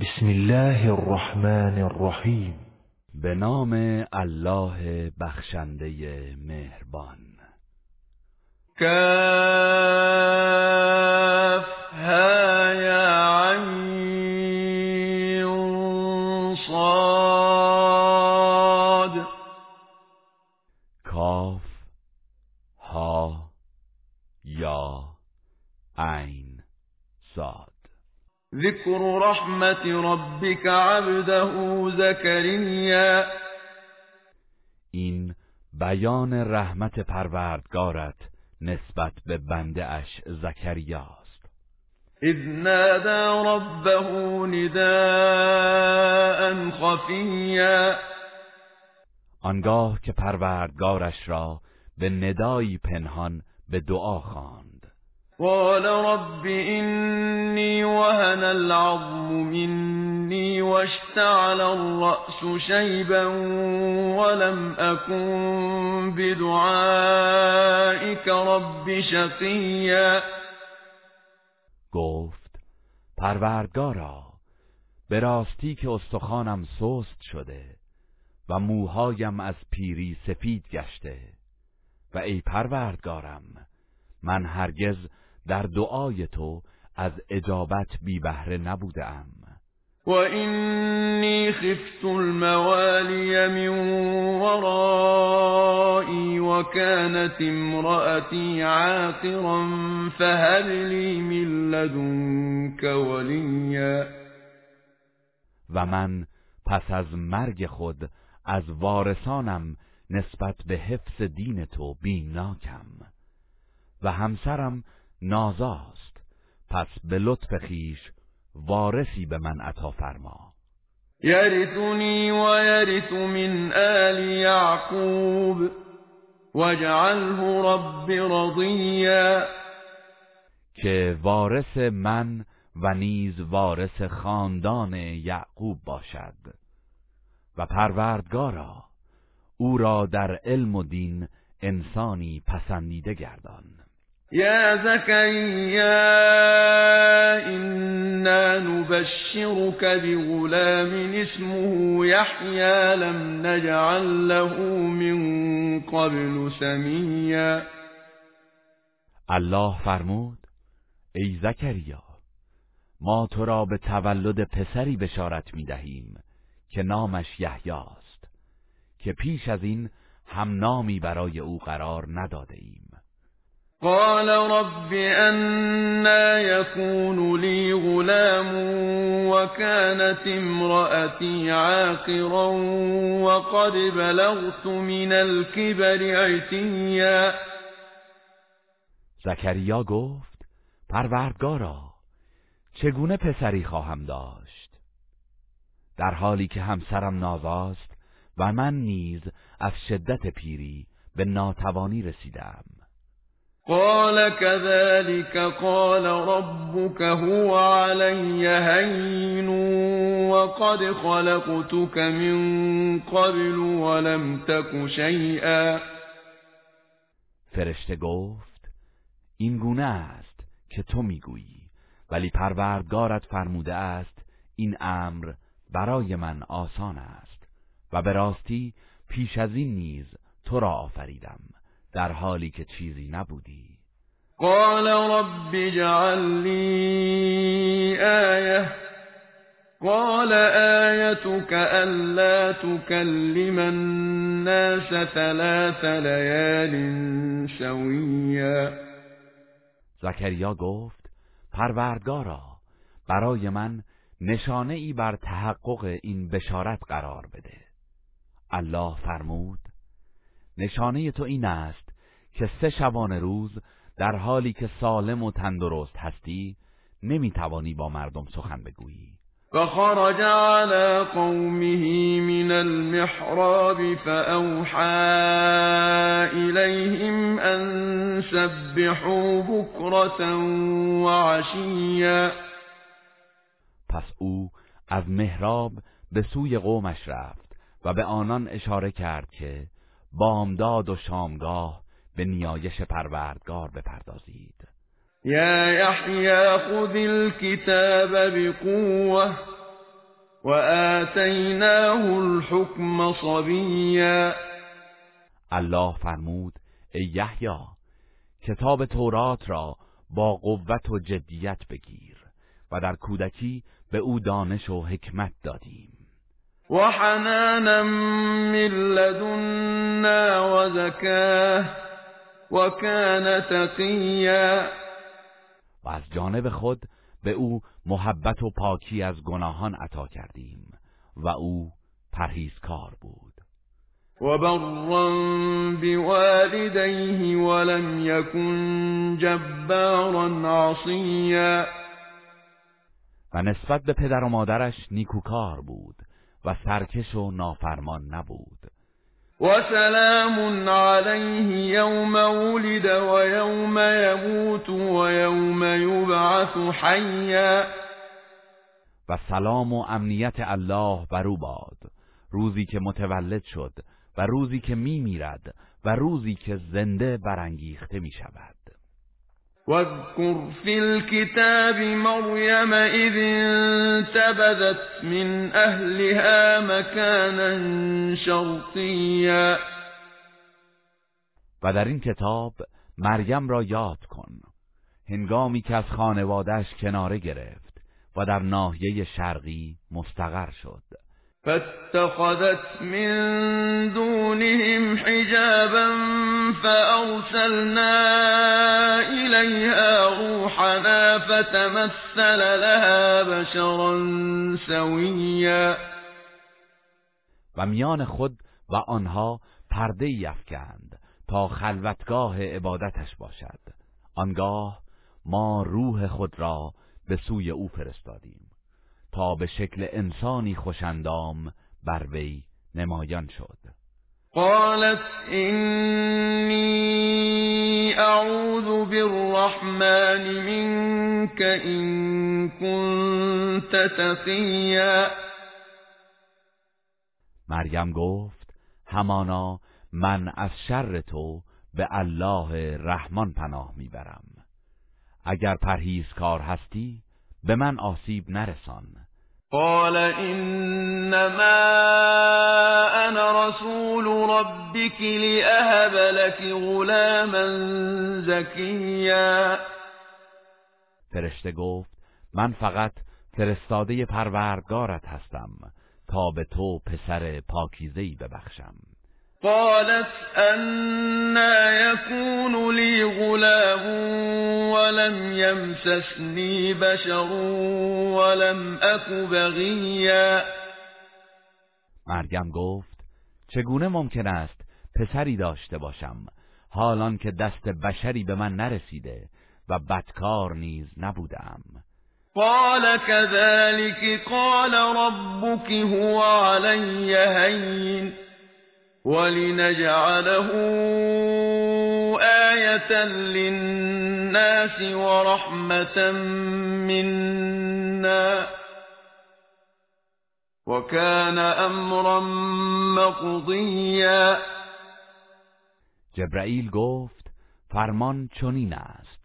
بسم الله الرحمن الرحیم. به نام الله بخشنده مهربان. کاف ذكر رحمت ربك عبده زكريا. این بیان رحمت پروردگارت نسبت به بنده اش زکریاست. اذ نادى ربه نداء خفيا. آنگاه که پروردگارش را به ندایی پنهان به دعا خواند. قال رب إني وهن العظم مني واشتعل الرأس شيبا ولم أكن بدعائك رب شقيا. گفت پروردگارا به راستی که استخوانم سست شده و موهایم از پیری سفید گشته و ای پروردگارم من هرگز در دعای تو از اجابت بی بهره نبودم و اینی خفت الموالی من ورائي وكانت امرأتي عاقرا فهب لي من لدنك وليا و من پس از مرگ خود از وارثانم نسبت به حفظ دین تو بیمناکم و همسرم نازاست. پس به لطف خیش وارثی به من عطا فرما. یرثنی و یرث من آل یعقوب واجعله رب رضیا. که وارث من و نیز وارث خاندان یعقوب باشد. و پروردگارا او را در علم و دین انسانی پسندیده گردان. یا زكريا إنا نبشرك بغلام اسمه يحيى لم نجعل له من قبل سميا. الله فرمود ای زکریا ما تو را به تولد پسری بشارت می دهیم که نامش یحیاست که پیش از این هم نامی برای او قرار نداده ایم. قال رب أنا يكون لي غلام وكانت امرأتي عاقرا وقد بلغت من الكبر عتيا. زکریا گفت پروردگارا چگونه پسری خواهم داشت؟ در حالی که همسرم نازاست و من نیز از شدت پیری به ناتوانی رسیدم. قال كذلك قال ربك هو علي هين وقد خلقتك من قبل ولم تك شيئا. فرشته گفت این گونه است که تو می‌گویی ولی پروردگارت فرموده است این امر برای من آسان است و به راستی پیش از این نیز تو را آفریدم. در حالی که چیزی نبودی. قال رب اجعل لي آية. قال آيتك ألا تكلم الناس ثلاث ليال سويا زکریا گفت پروردگارا برای من نشانه ای بر تحقق این بشارت قرار بده. الله فرمود نشانه تو این است که سه شبانه روز در حالی که سالم و تندرست هستی نمی‌توانی با مردم سخن بگویی. فخرج على قومه من المحراب فأوحى إليهم أن سبحوا بكرة وعشيا پس او از محراب به سوی قومش رفت و به آنان اشاره کرد که بامداد و شامگاه به نیایش پروردگار بپردازید. یا یحیی خذ الكتاب بقوه وآتیناه الحكم صبیا. الله فرمود ای یحیی کتاب تورات را با قوت و جدیت بگیر و در کودکی به او دانش و حکمت دادیم. و حنانا من لدنا و زکاه. و کان تقیا. و از جانب خود به او محبت و پاکی از گناهان عطا کردیم و او پرهیزکار بود. وبرا بوالديه ولم يكن جبارا عصيا و نسبت به پدر و مادرش نیکوکار بود و سرکش و نافرمان نبود. و سلام علیه یوم ولد و یوم یموت و یوم یبعث حیا و سلام و امنیت الله بر او باد. روزی که متولد شد و روزی که می میرد و روزی که زنده برانگیخته می شود. واذكر في الكتاب مريم إذ انتبذت من أهلها مكانا شرقيا. و در این کتاب مریم را یاد کن. هنگامی که از خانوادهش کناره گرفت و در ناحیه شرقی مستقر شد. فاتخذت من دونهم حجابا فأرسلنا إليها روحنا فتمثل لها بشرا سويا. و میان خود و آنها پرده یفکند تا خلوتگاه عبادتش باشد. آنگاه ما روح خود را به سوی او فرستادیم. تا به شکل انسانی خوشندام بر وی نمایان شد. قالت اینی اعوذ بالرحمن منك این كنت تقیا. مریم گفت همانا من از شر تو به الله رحمان پناه می‌برم. اگر پرهیزکار هستی به من آسیب نرسان. قال انما انا رسول ربك لاهب لك غلاما زكيا. فرشته گفت من فقط فرستاده پروردگارت هستم تا به تو پسر پاکیزه‌ای ببخشم. قالت أنا يكون لي غلام ولم يمسسني بشر ولم أك بغيا. مریم گفت چگونه ممکن است پسری داشته باشم؟ حالان که دست بشری به من نرسیده و بدکار نیز نبودم. قال كذلك قال ربك هو علي هين. ولنجعله آية للناس ورحمة منا وكان امرا مقضیا جبرائیل گفت فرمان چنین است.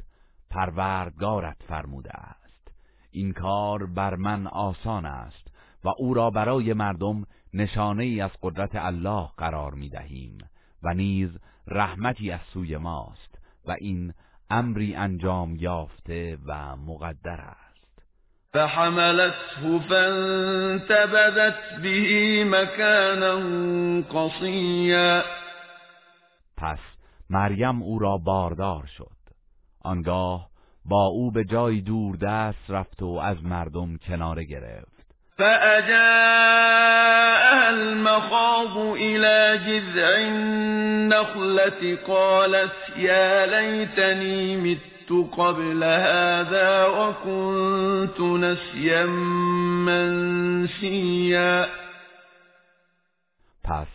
پروردگارت فرموده است. این کار بر من آسان است. و او را برای مردم نشانه ای از قدرت الله قرار می دهیم و نیز رحمتی از سوی ماست و این امری انجام یافته و مقدر است. فحملته فانتبذت به مكانا قصیا. پس مریم او را باردار شد. آنگاه با او به جای دور دست رفت و از مردم کناره گرفت. فأجاءها المخاض إلى جذع النخلة قالت يا ليتني مت قبل هذا وكنت نسيا منسيا پس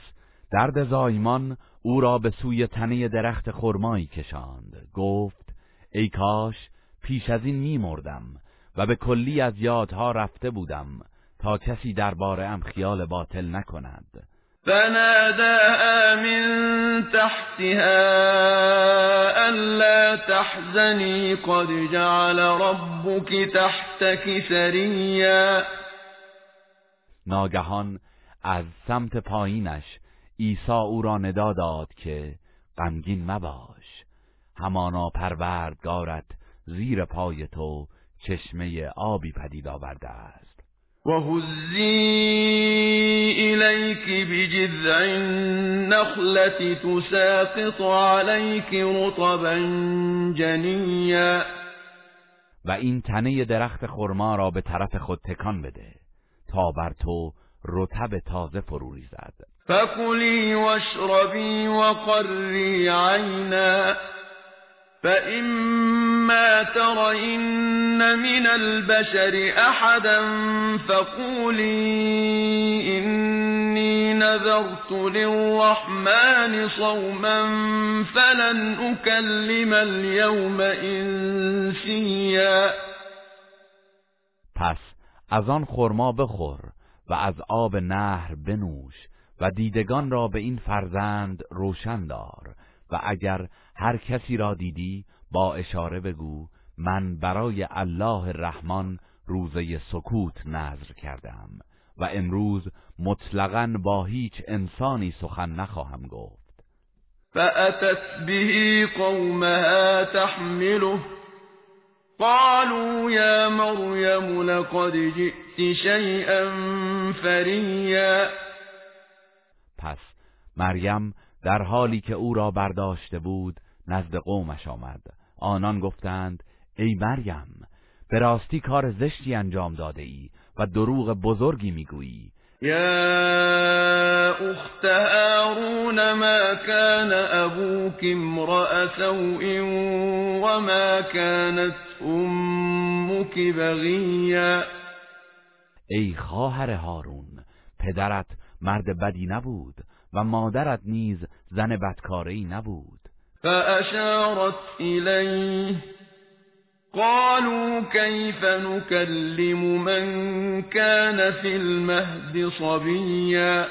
درد زایمان او را به سوی تنه درخت خرمایی کشاند. گفت ای کاش پیش از این میمردم و به کلی از یادها رفته بودم. تا کسی درباره ام خیال باطل نکند. فناداها من تحتها ألا تحزني قد جعل ربك تحتك سريا ناگهان از سمت پایینش عیسی او را ندا داد که غمگین مباش. همانا پروردگارت زیر پای تو چشمه آبی پدید آورده است. و هزی الیک بجذع النخلة تساقط عليك رطبا جنیا و این تنه درخت خرما را به طرف خود تکان بده تا بر تو رطب تازه فرو ریزد. فکلی واشربی وقری عینا. فإما ترين من البشر أحدا فقولي إني نذرت للرحمن صوما فلن أكلم اليوم إنسيا پس از آن خرما بخور و از آب نهر بنوش و دیدگان را به این فرزند روشن دار و اگر هر کسی را دیدی با اشاره بگو من برای الله رحمان روزه سکوت نظر کردم و امروز مطلقا با هیچ انسانی سخن نخواهم گفت. فأتت به قومها تحمله قالوا يا مريم لقد جئت شيئا فريا. پس مریم در حالی که او را برداشته بود نزد قومش آمد. آنان گفتند ای مریم به راستی کار زشتی انجام داده ای و دروغ بزرگی می‌گویی. یا اخت هارون ما كان ابوك امرأ سوء وما كانت امك بغیا. ای خواهر هارون پدرت مرد بدی نبود و مادرت نیز زن بدکاری نبود. فأشارت إليه. قالوا كيف نكلم من كان في المهد صبيا؟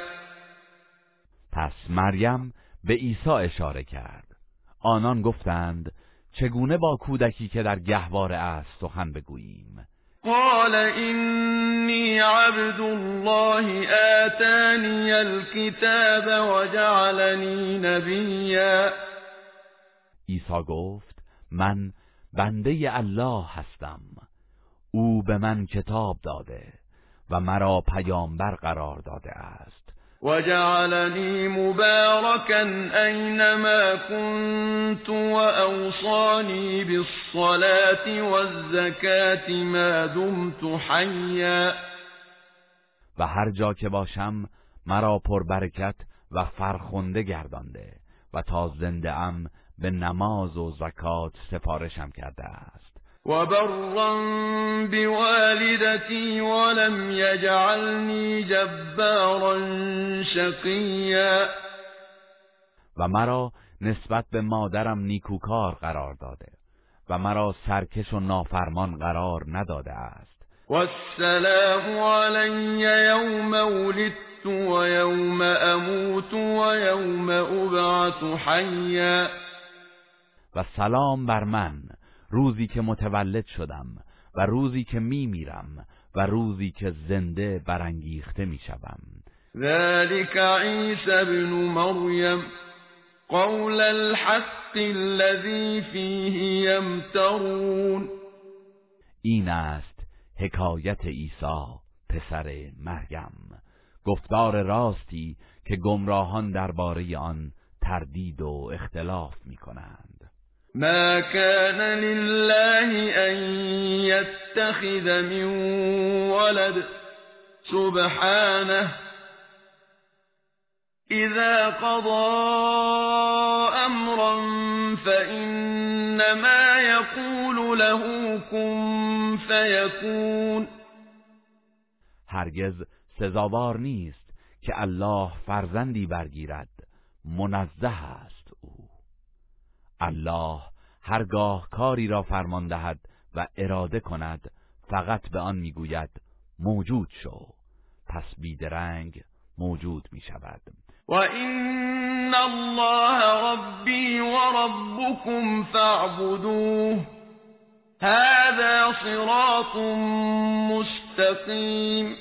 پس مریم به عیسی اشاره کرد. آنان گفتند چگونه با کودکی که در گهواره است سخن بگوییم؟ قال إني عبد الله آتاني الكتاب وجعلني نبيا عیسی گفت من بنده الله هستم. او به من کتاب داده و مرا پیامبر قرار داده است. وجعلني مباركا أينما كنت وأوصاني بالصلاة والزكاة ما دمت حيا و هر جا که باشم مرا پربرکت و فرخنده گردانده و تا زنده ام به نماز و زکات سفارشم کرده است. و برا بوالدتی ولم یجعلنی جبارا شقیا. و مرا نسبت به مادرم نیکوکار قرار داده و مرا سرکش و نافرمان قرار نداده است. والسلام علی یوم ولدت و یوم اموت و یوم ابعث حیا. و سلام بر من روزی که متولد شدم و روزی که می میرم و روزی که زنده برانگیخته می شوم. ذلك عیسی ابن مریم قول الحق الذي فيه يمترون. این است حکایت عیسی پسر مریم. گفتار راستی که گمراهان درباره آن تردید و اختلاف می کنند. ما كان لله أن يتخذ من ولد سبحانه إذا قضى أمرا فإنما يقول له كن فيكون هرگز سزاوار نیست که الله فرزندی برگیرد منزه است. الله هرگاه کاری را فرمان دهد و اراده کند فقط به آن می‌گوید موجود شو. پس بیدرنگ موجود می شود و این الله ربی و ربکم فاعبدوه. هذا صراط مستقیم.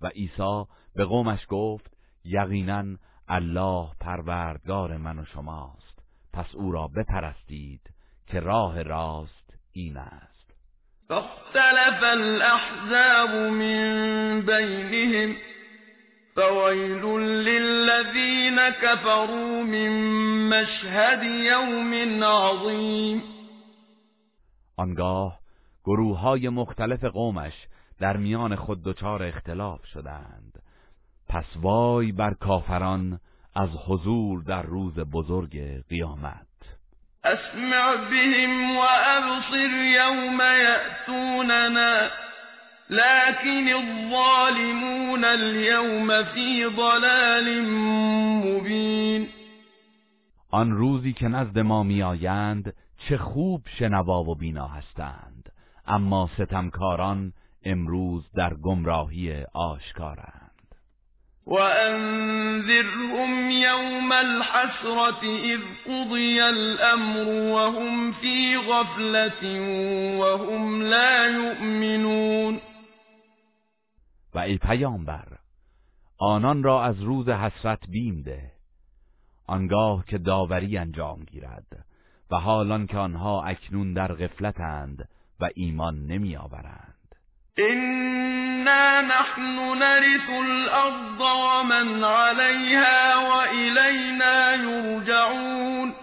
و عیسی به قومش گفت یقینا الله پروردگار من و شماست. پس او را بپرستید که راه راست این است. فاختلف الاحزاب من بینهم فویل للذین كفروا من مشهد یوم عظیم. آنگاه گروه های مختلف قومش در میان خود دچار اختلاف شدند. پس وای بر کافران از حضور در روز بزرگ قیامت. اسمع بهم وابصر یوم یأتوننا لكن الظالمون اليوم في ضلال مبین آن روزی که نزد ما میآیند چه خوب شنوا و بینا هستند. اما ستمکاران امروز در گمراهی آشکارند. وأنذرهم يوم الحسرة إذ قضي الأمر وهم في غفلة وهم لا يؤمنون و ای پیامبر آنان را از روز حسرت بیم ده. آنگاه که داوری انجام گیرد و حالان که آنها اکنون در غفلتند و ایمان نمی آورند إنا نحن نرث الأرض ومن عليها وإلينا يرجعون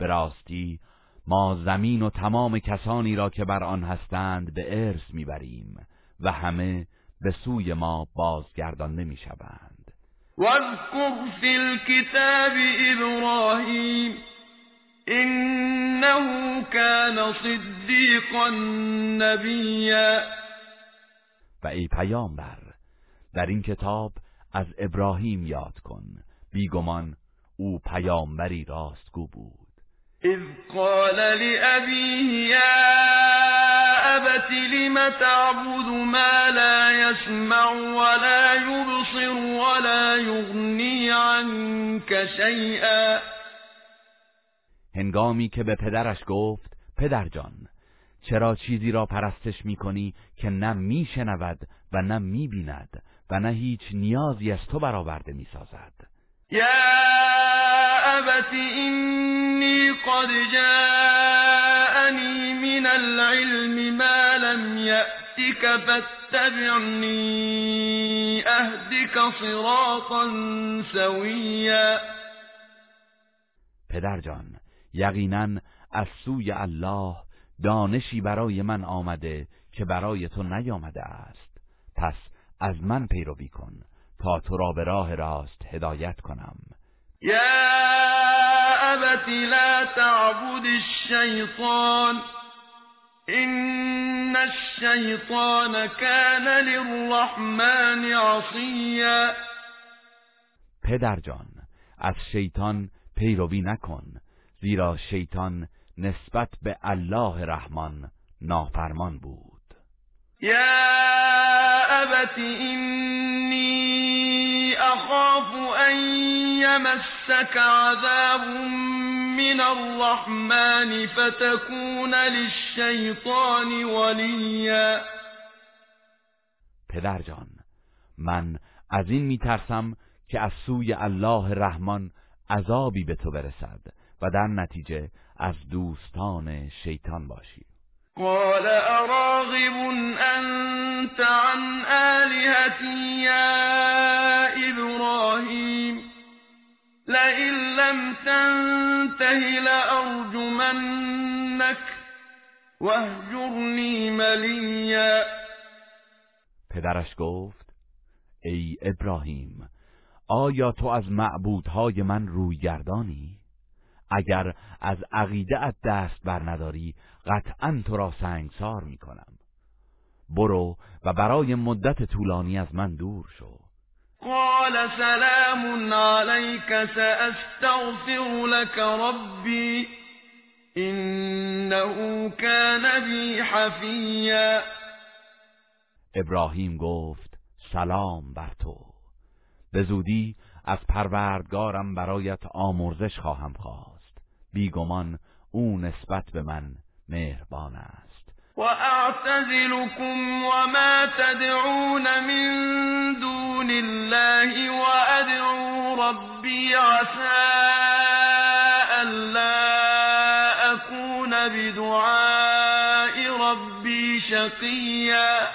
براستی ما زمین و تمام کسانی را که بر آن هستند به ارث می‌بریم و همه به سوی ما بازگردانده می‌شوند واذکر فی الكتاب ابراهیم انه كان صدیقا نبیا و ای پیامبر در این کتاب از ابراهیم یاد کن. بیگمان او پیامبری راستگو بود. اذ قال لأبيه يا أبت لم تعبد ما لا يسمع ولا يبصر ولا يغني عنك شيئا هنگامی که به پدرش گفت پدر جان چرا چیزی را پرستش می کنی که نه می شنود و نه می بیند و نه هیچ نیازی از تو برآورده می سازد یا ابت اینی قد جاءنی من العلم ما لم یأتک فاتبعنی اهدک صراطا سویا. پدر جان یقینا از سوی الله دانشی برای من آمده که برای تو نیامده است. پس از من پیروی کن تا تو را به راه راست هدایت کنم. یا ابت لا تعبد الشیطان این الشیطان کان للرحمن عصیا. پدر جان از شیطان پیروی نکن زیرا شیطان نسبت به الله رحمان نافرمان بود. یا ابت اینی اخاف ان یمسک عذاب من الرحمن فتكون للشیطان ولیا. پدر جان من از این میترسم که از سوی الله رحمان عذابی به تو برسد و در نتیجه از دوستان شیطان باشی. قال اراغب انت عن آلهتی یا ابراهیم لئن لم تنته لأرجمنك واهجرنی ملیا پدرش گفت ای ابراهیم آیا تو از معبودهای من روی گردانی؟ اگر از عقیده دست بر نداری قطعا تو را سنگسار می کنم برو و برای مدت طولانی از من دور شو. قال سلام عليك سأستغفر لك ربي إنه كان بي حفیا ابراهیم گفت سلام بر تو. به زودی از پروردگارم برایت آمرزش خواهم خواست. بیگمان او نسبت به من مهربان است. و وأعتزلكم وما تدعون من دون الله وأدعو ربي عسى ألا أكون بدعاء ربي شقيا.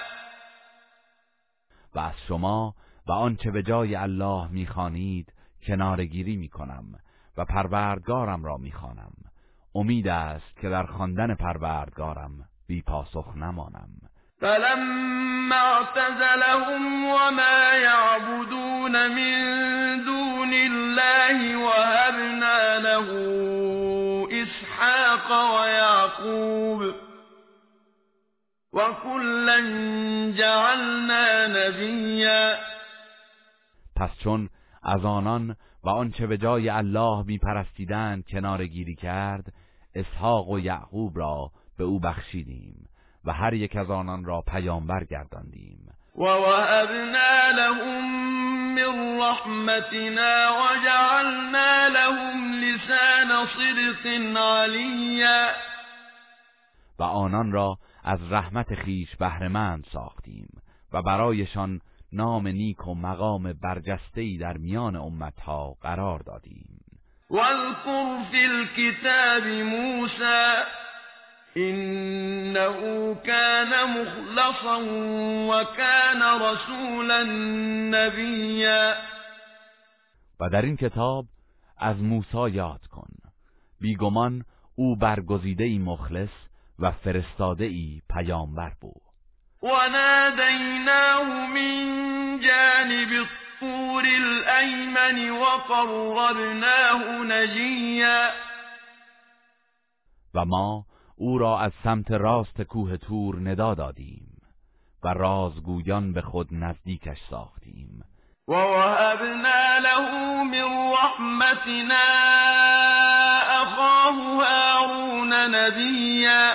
و از شما و آنچه به جای الله می‌خوانید کنارگیری می‌کنم. و پروردگارم را می‌خوانم. امید است که در خواندن پروردگارم بی پاسخ نمانم. فلما اعتزلهم وما يعبدون من دون الله وهبنا له اسحاق ويعقوب وكلا جعلنا نبیا پس چون از آنان و آنچه به جای الله میپرستیدند کنار گیری کرد اسحاق و یعقوب را به او بخشیدیم و هر یک از آنان را پیامبر گرداندیم. و وهبنا لهم من رحمتنا وجعلنا لهم لسان صدق علیا. و آنان را از رحمت خیش بهرهمند ساختیم و برایشان نام نیک و مقام برجسته‌ای در میان امتها قرار دادیم. واذكر في الكتاب موسى إنه كان مخلصا وكان رسولا نبیا. و در این کتاب از موسی یاد کن. بیگمان او برگزیده ای مخلص و فرستاده ای پیامبر بود. و نادیناه من جانب الطور الایمن و قربناه نجیا و ما او را از سمت راست کوه تور ندا دادیم و رازگویان به خود نزدیکش ساختیم. و وهبنا له من رحمتنا اخاه هارون نبیا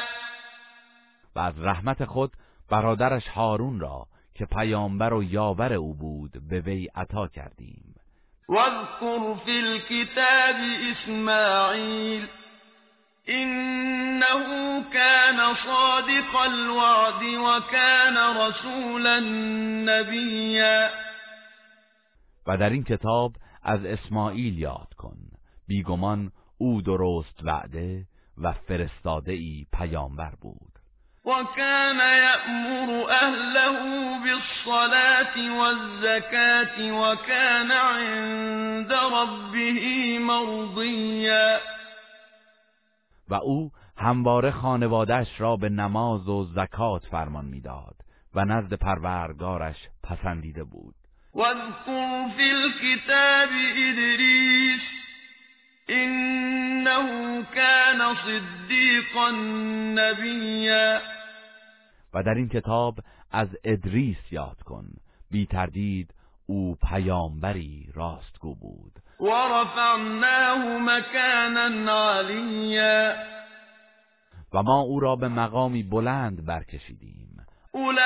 و از رحمت خود برادرش هارون را که پیامبر و یاور او بود به وی عطا کردیم. واذكر فی الكتاب اسماعیل إنه كان صادق الوعد وكان رسولا نبیا. و در این کتاب از اسماعیل یاد کن. بیگمان او درست وعده و فرستاده ای پیامبر بود. وكان يأمر أهله بالصلاة والزكاة وكان عند ربه مرضيا. و او همواره خانوادش را به نماز و زکات فرمان می‌داد و نزد پروردگارش پسندیده بود. واذكر في الكتاب ادریس انه كان صدیقا نبیا و در این کتاب از ادریس یاد کن. بی تردید او پیامبری راستگو بود. ورفعناه مكانا علیا و ما او را به مقامی بلند برکشیدیم. اولئك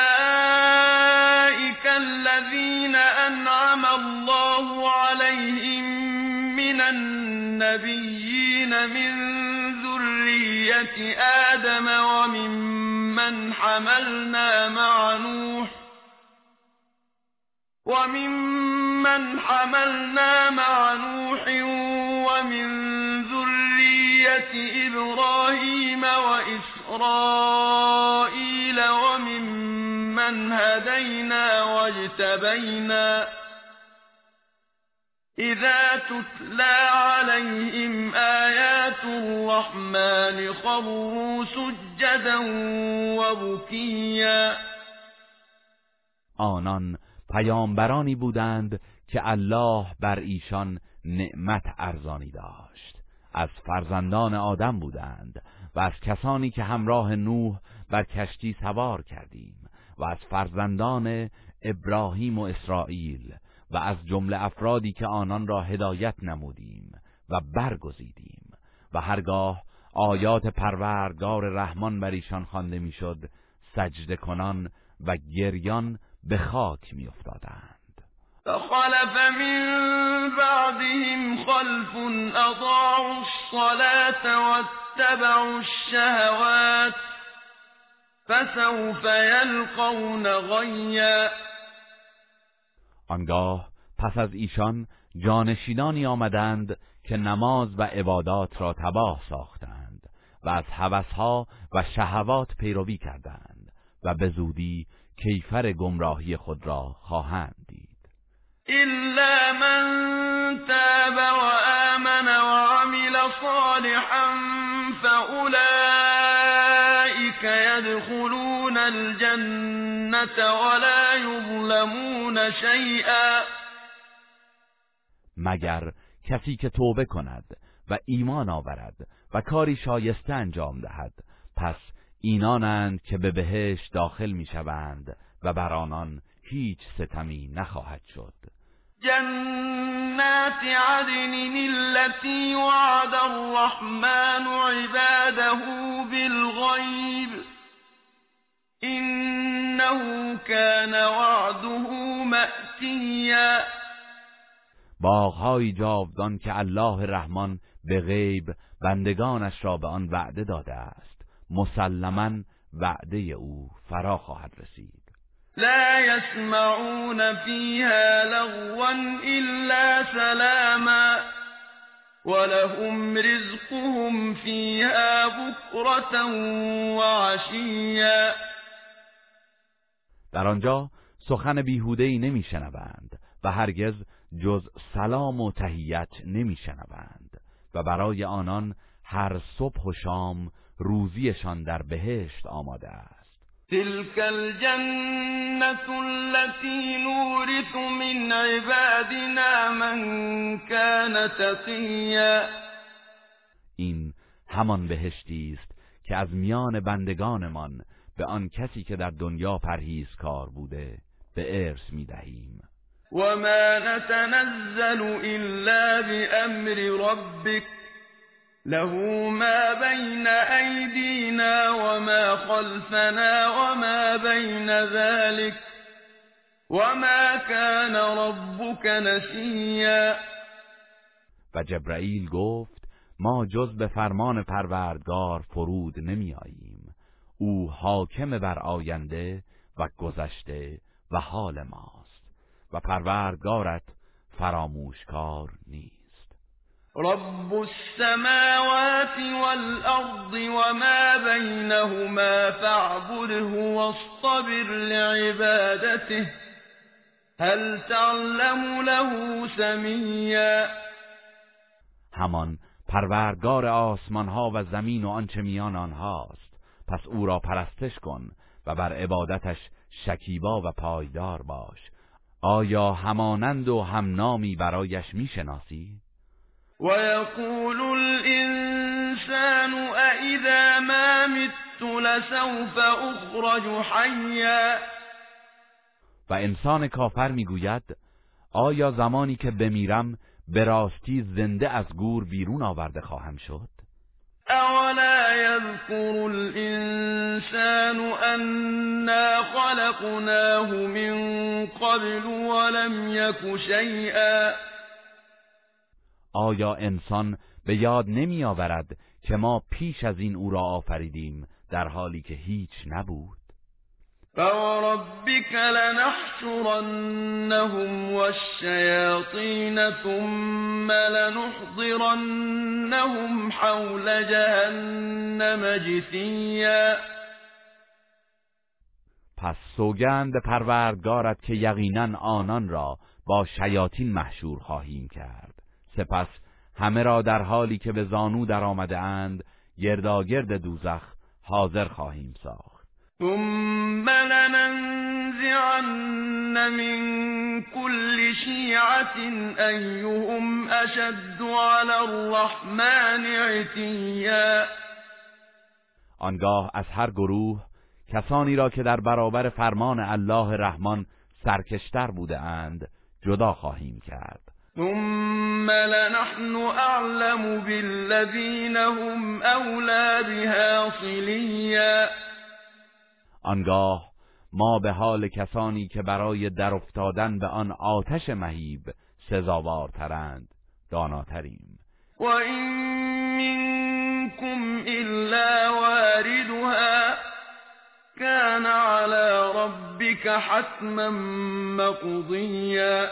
الذين انعم الله عليهم من النبيين من ذرية آدم وممن حملنا مع نوح وممن حملنا مع نوح ومن ذرية إبراهيم وإسرائيل وممن هدينا واجتبينا إذا تتلى عليهم آيات الرحمن خروا سجدا وبكيا. آنان پیامبرانی بودند که الله بر ایشان نعمت ارزانی داشت. از فرزندان آدم بودند و از کسانی که همراه نوح بر کشتی سوار کردیم و از فرزندان ابراهیم و اسرائیل و از جمله افرادی که آنان را هدایت نمودیم و برگزیدیم و هرگاه آیات پروردگار رحمان بر ایشان خوانده می‌شد سجده کنان و گریان به خاک می افتادند فخلف من بعدهم خلف اضاعوا الصلاة واتبعوا الشهوات فسوف یلقون غیا. آنگاه پس از ایشان جانشینانی آمدند که نماز و عبادات را تباه ساختند و از هوسها و شهوات پیروی کردند و به زودی کیفر گمراهی خود را خواهند دید. إلا من تاب وآمن وعمل صالحا فأولئك يدخلون الجنة ولا يظلمون شيئا. مگر کسی که توبه کند و ایمان آورد و کاری شایسته انجام دهد پس اینانند که به بهشت داخل می‌شوند و بر آنان هیچ ستمی نخواهد شد. جنات عدن التي وعد الرحمن عباده بالغيب إنه كان وعده مأتیا باغهای جاودان که الله رحمان به غیب بندگانش را به آن وعده داده است. مسلما وعده او فرا خواهد رسید. لا يسمعون فيها لغوا إلا سلاما. ولهم رزقهم فيها بكرة وعشيا. در آنجا سخن بیهوده‌ای نمیشنوند و هرگز جز سلام و تهیت نمیشنوند و برای آنان هر صبح و شام روزیشان در بهشت آماده است. تلك الجنة التي نورث من عبادنا من كان تقیا این همان بهشتی است که از میان بندگانمان به آن کسی که در دنیا پرهیزکار بوده به ارث می‌دهیم و ما نتنزل الا بامر ربک له ما بين أيدينا وما خلفنا وما بين ذلك. وما كان ربك نسيا. و جبرائیل گفت ما جز به فرمان پروردگار فرود نمی آییم او حاکم بر آینده و گذشته و حال ماست و پروردگارت فراموشکار نیست. رب السماوات والأرض وما بينهما فاعبده واصطبر لعبادته. هل تعلم له سمیا همان پروردگار آسمان ها و زمین و آنچه میان آنهاست. پس او را پرستش کن و بر عبادتش شکیبا و پایدار باش. آیا همانند و همنامی برایش می‌شناسی؟ ويقول الإنسان أإذا ما مت لسوف أخرج حيا؟ و انسان کافر می‌گوید آیا زمانی که بمیرم به راستی زنده از گور بیرون آورده خواهم شد؟ اولا يذكر الانسان انا خلقناه من قبل ولم يك شيئا. آیا انسان به یاد نمی آورد که ما پیش از این او را آفریدیم در حالی که هیچ نبود؟ فوربك لنحشرنهم والشياطين ثم لنحضرنهم حول جهنم جثیا پس سوگند پروردگارت که یقینا آنان را با شیاطین محشور خواهیم کرد. سپس همه را در حالی که به زانو در آمده اند گرداگرد دوزخ حاضر خواهیم ساخت. ثم لننزعن من كل شیعت ایهم اشد على الرحمن عتیا آنگاه از هر گروه کسانی را که در برابر فرمان الله رحمان سرکشتر بوده اند جدا خواهیم کرد. ثم لنحن اعلم بالذین هم اولا بها صلیا آنگاه ما به حال کسانی که برای در افتادن به آن آتش مهیب سزاوارترند داناتریم. و این منکم الا واردها كان على ربك حتما مقضیا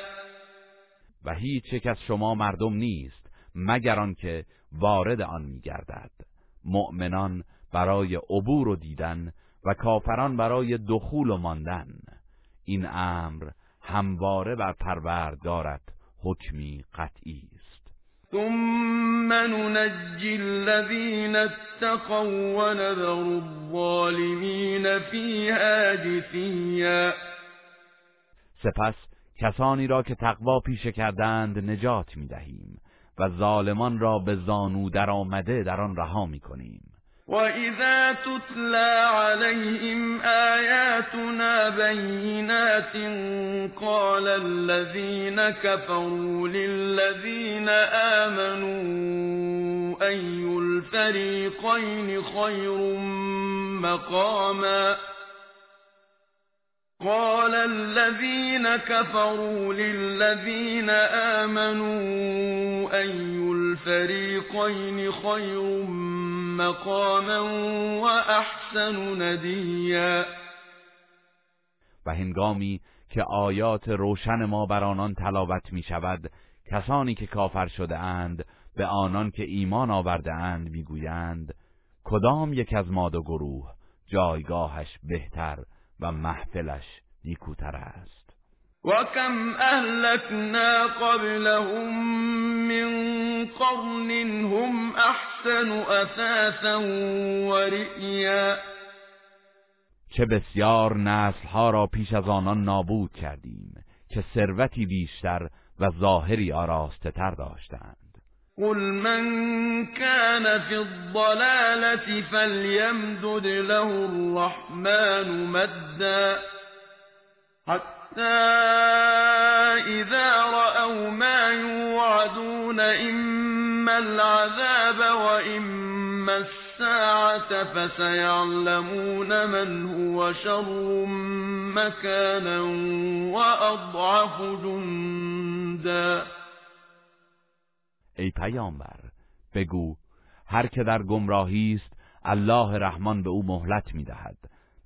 و هیچ یک از شما مردم نیست مگر آنکه وارد آن میگردد. مؤمنان برای عبور و دیدن و کافران برای دخول و ماندن. این امر همواره بر پروردگارت حکمی قطعی است. ثم ننجی الذین اتقوا ونذر الظالمین فیها جثیا. سپس کسانی را که تقوا پیشه کردند نجات می‌دهیم و ظالمان را به زانو در آمده در آن رها می‌کنیم. وَإِذَا تُتْلَى عَلَيْهِمْ آيَاتُنَا بَيِّنَاتٍ قَالَ الَّذِينَ كَفَرُوا لِلَّذِينَ آمَنُوا أَيُّ الْفَرِيقَيْنِ خَيْرٌ مَّقَامًا قال الذين كفروا للذين آمنوا أي الفريقين خير مقاما وأحسن ندیا و هنگامی که آیات روشن ما بر آنان تلاوت می شود کسانی که کافر شده اند به آنان که ایمان آورده اند می گویند کدام یک از ما دو گروه جایگاهش بهتر و محفلش نیکوتر است. و کم اهلکنا قبلهم من قرن هم احسن اثاثا و رئیا چه بسیار نسلها را پیش از آنان نابود کردیم که ثروتی بیشتر و ظاهری آراسته تر داشتند. قل من كان في الضلالة فليمدد له الرحمن مدا حتى إذا رأوا ما يوعدون إما العذاب وإما الساعة فسيعلمون من هو شر مكانا وأضعف جندا ای پیامبر بگو هر که در گمراهی است الله رحمان به او مهلت می‌دهد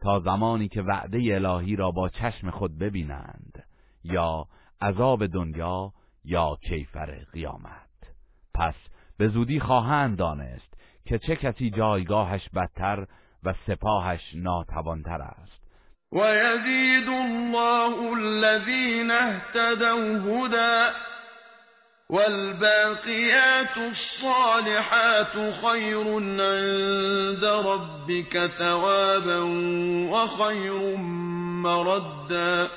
تا زمانی که وعده الهی را با چشم خود ببینند یا عذاب دنیا یا کیفر قیامت. پس به زودی خواهند دانست که چه کسی جایگاهش بدتر و سپاهش ناتوانتر است. و یزید الله الذین اهتدوا هدى والباقيات الصالحات خير عند ربك ثوابا وخير مردا.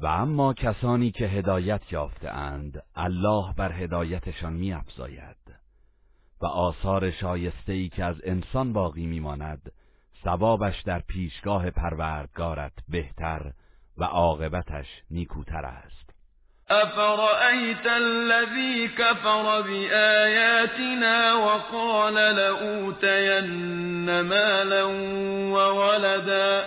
و اما کسانی که هدایت یافته اند الله بر هدایتشان می افزاید و آثار شایسته ای که از انسان باقی میماند ثوابش در پیشگاه پروردگارت بهتر و عاقبتش نیکوتر است. أفرأيت الذي كفر بآياتنا وقال لأوتين مالا وولدا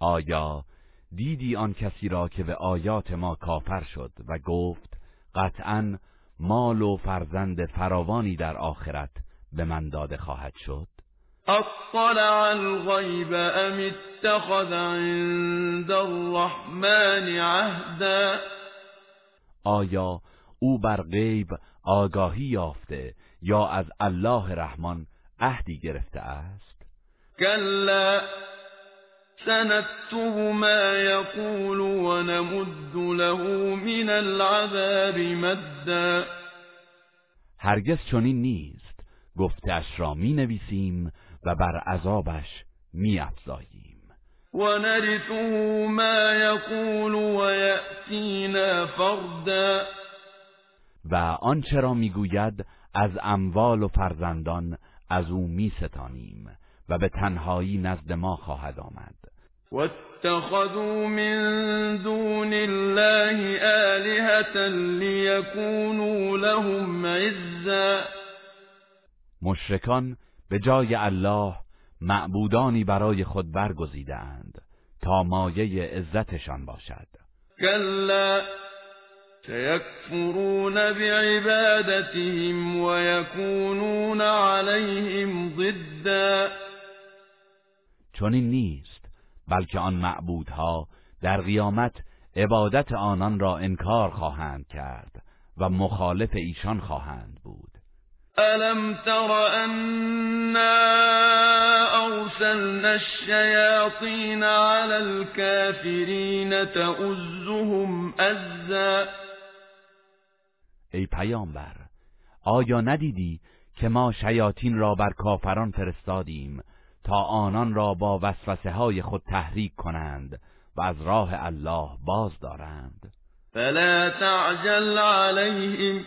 آیا دیدی آن کسی را که به آیات ما کافر شد و گفت قطعا مال و فرزند فراوانی در آخرت به من داده خواهد شد؟ اطلع الغیب ام اتخذ عند الرحمن عهدا؟ آیا او بر غیب آگاهی یافته یا از الله رحمان عهدی گرفته است؟ کلا سنكتب ما يقول ونمد له من العذاب مدا. هرگز چنین نیست. گفتش را می نویسیم و بر عذابش می افزاییم و نرثه ما یقول و یأتینا فردا. و آنچه را می‌گوید از اموال و فرزندان از او می ستانیم و به تنهایی نزد ما خواهد آمد. واتخذوا من دون الله آلهة ليكونوا لهم عزا. مشرکان به جای الله معبودانی برای خود برگزیدند تا مایه عزتشان باشد. کلا سيكفرون بعبادتهم ويكونون عليهم ضدا. چنین نیست بلکه آن معبودها در قیامت عبادت آنان را انکار خواهند کرد و مخالف ایشان خواهند بود. ألم تر أنا أرسلنا الشياطين على الكافرين تؤزهم أزا ای پیامبر آیا ندیدی که ما شیاطین را بر کافران فرستادیم تا آنان را با وسوسه های خود تحریک کنند و از راه الله باز دارند؟ فلا تعجل عليهم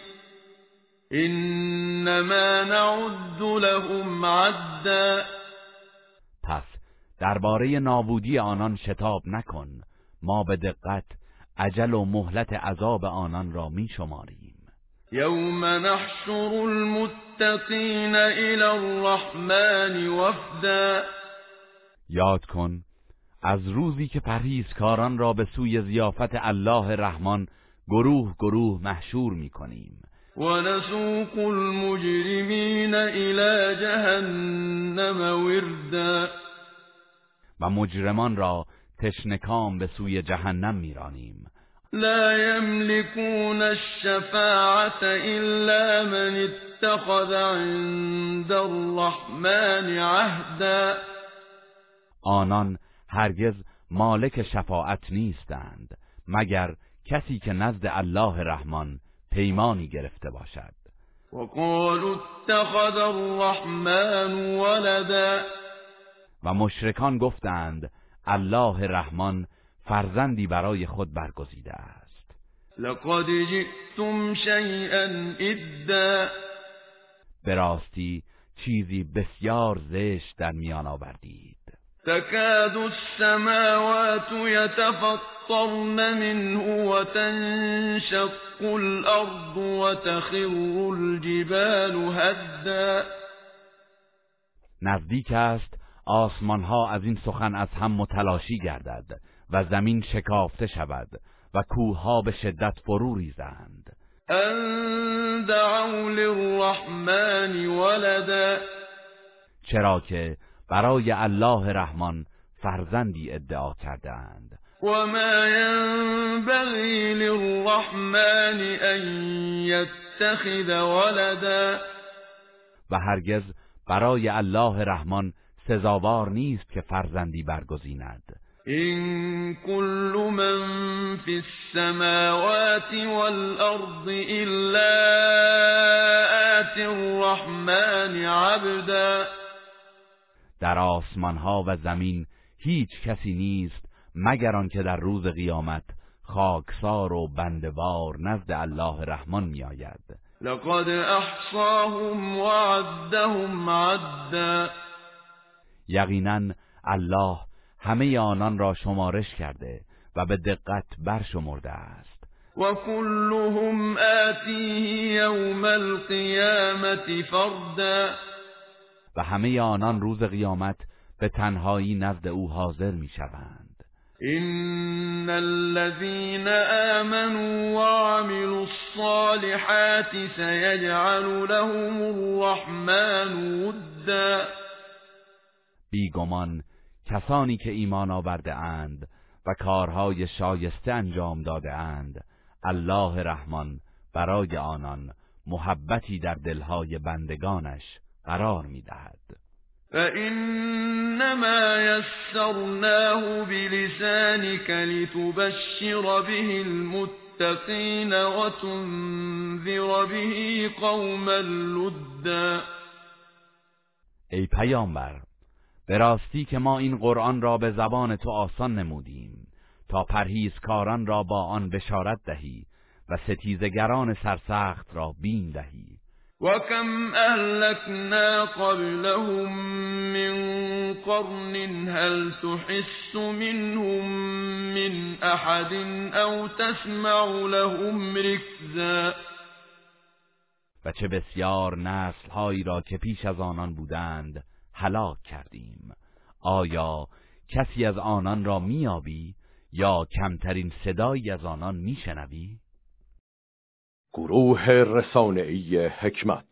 انما نعد لهم عدا. پس درباره نابودی آنان شتاب نکن. ما به دقت عجل و مهلت عذاب آنان را می شماریم. یوم نحشر المتقین الى الرحمن وفدا. یاد کن از روزی که پرهیزکاران را به سوی زیافت الله رحمان گروه گروه محشور می کنیم. ونسوق المجرمین الى جهنم وردا. و مجرمان را تشنکام به سوی جهنم میرانیم. لا يملكون الشفاعة إلا من اتخذ عند الرحمن عهدا. آنان هرگز مالک شفاعت نیستند مگر کسی که نزد الله رحمان پیمانی گرفته باشد. وقالوا اتخذ الرحمن ولدا. و مشرکان گفتند الله رحمان فرزندی برای خود برگزیده است. لقد جئتم شیئا ادا به راستی چیزی بسیار زشت در میان آوردید. تكاد السماوات يتفطرن منه وتنشق الأرض وتخر الجبال هدا. نزدیک است آسمان ها از این سخن از هم متلاشی گردد و زمین شکافته شود و کوه ها به شدت فرو ریزند. ان دعوا للرحمن ولدا. چرا که برای الله رحمان فرزندی ادعا کردند و ما ينبغي للرحمن ان يتخذ ولدا. و هرگز برای الله رحمان سزاوار نیست که فرزندی برگزیند. این كل من في السماوات والارض الا آت الرحمن عبدا. در آسمان ها و زمین هیچ کسی نیست مگر آنکه در روز قیامت خاکسار و بندوار نزد الله رحمان میآید. لقد احصاهم وعدهم عدا. یقینا الله همه آنان را شمارش کرده و به دقت برشمرده است. و كلهم آتیه یوم القیامت فردا. و همه آنان روز قیامت به تنهایی نزد او حاضر می شوند این الذين آمنوا وعملوا الصالحات سيجعل لهم الرحمن ودا. بیگمان کسانی که ایمان آورده اند و کارهای شایسته انجام داده اند الله رحمان برای آنان محبتی در دلهای بندگانش قرار می‌دهد. فإنما يسرناه بلسانك لتبشر به المتقين وتنذر به قوما لدا. ای پیامبر به راستی که ما این قرآن را به زبان تو آسان نمودیم تا پرهیزکاران را با آن بشارت دهی و ستیزگران سرسخت را بین دهی. وكم أهلكنا قبلهم من قرن هل تحس منهم من أحد أو تسمع لهم ركزا و چه بسیار نسل هایی را که پیش از آنان بودند هلاک کردیم. آیا کسی از آنان را میابی یا کمترین صدایی از آنان میشنوی؟ گروه رسانه‌ای حکمت.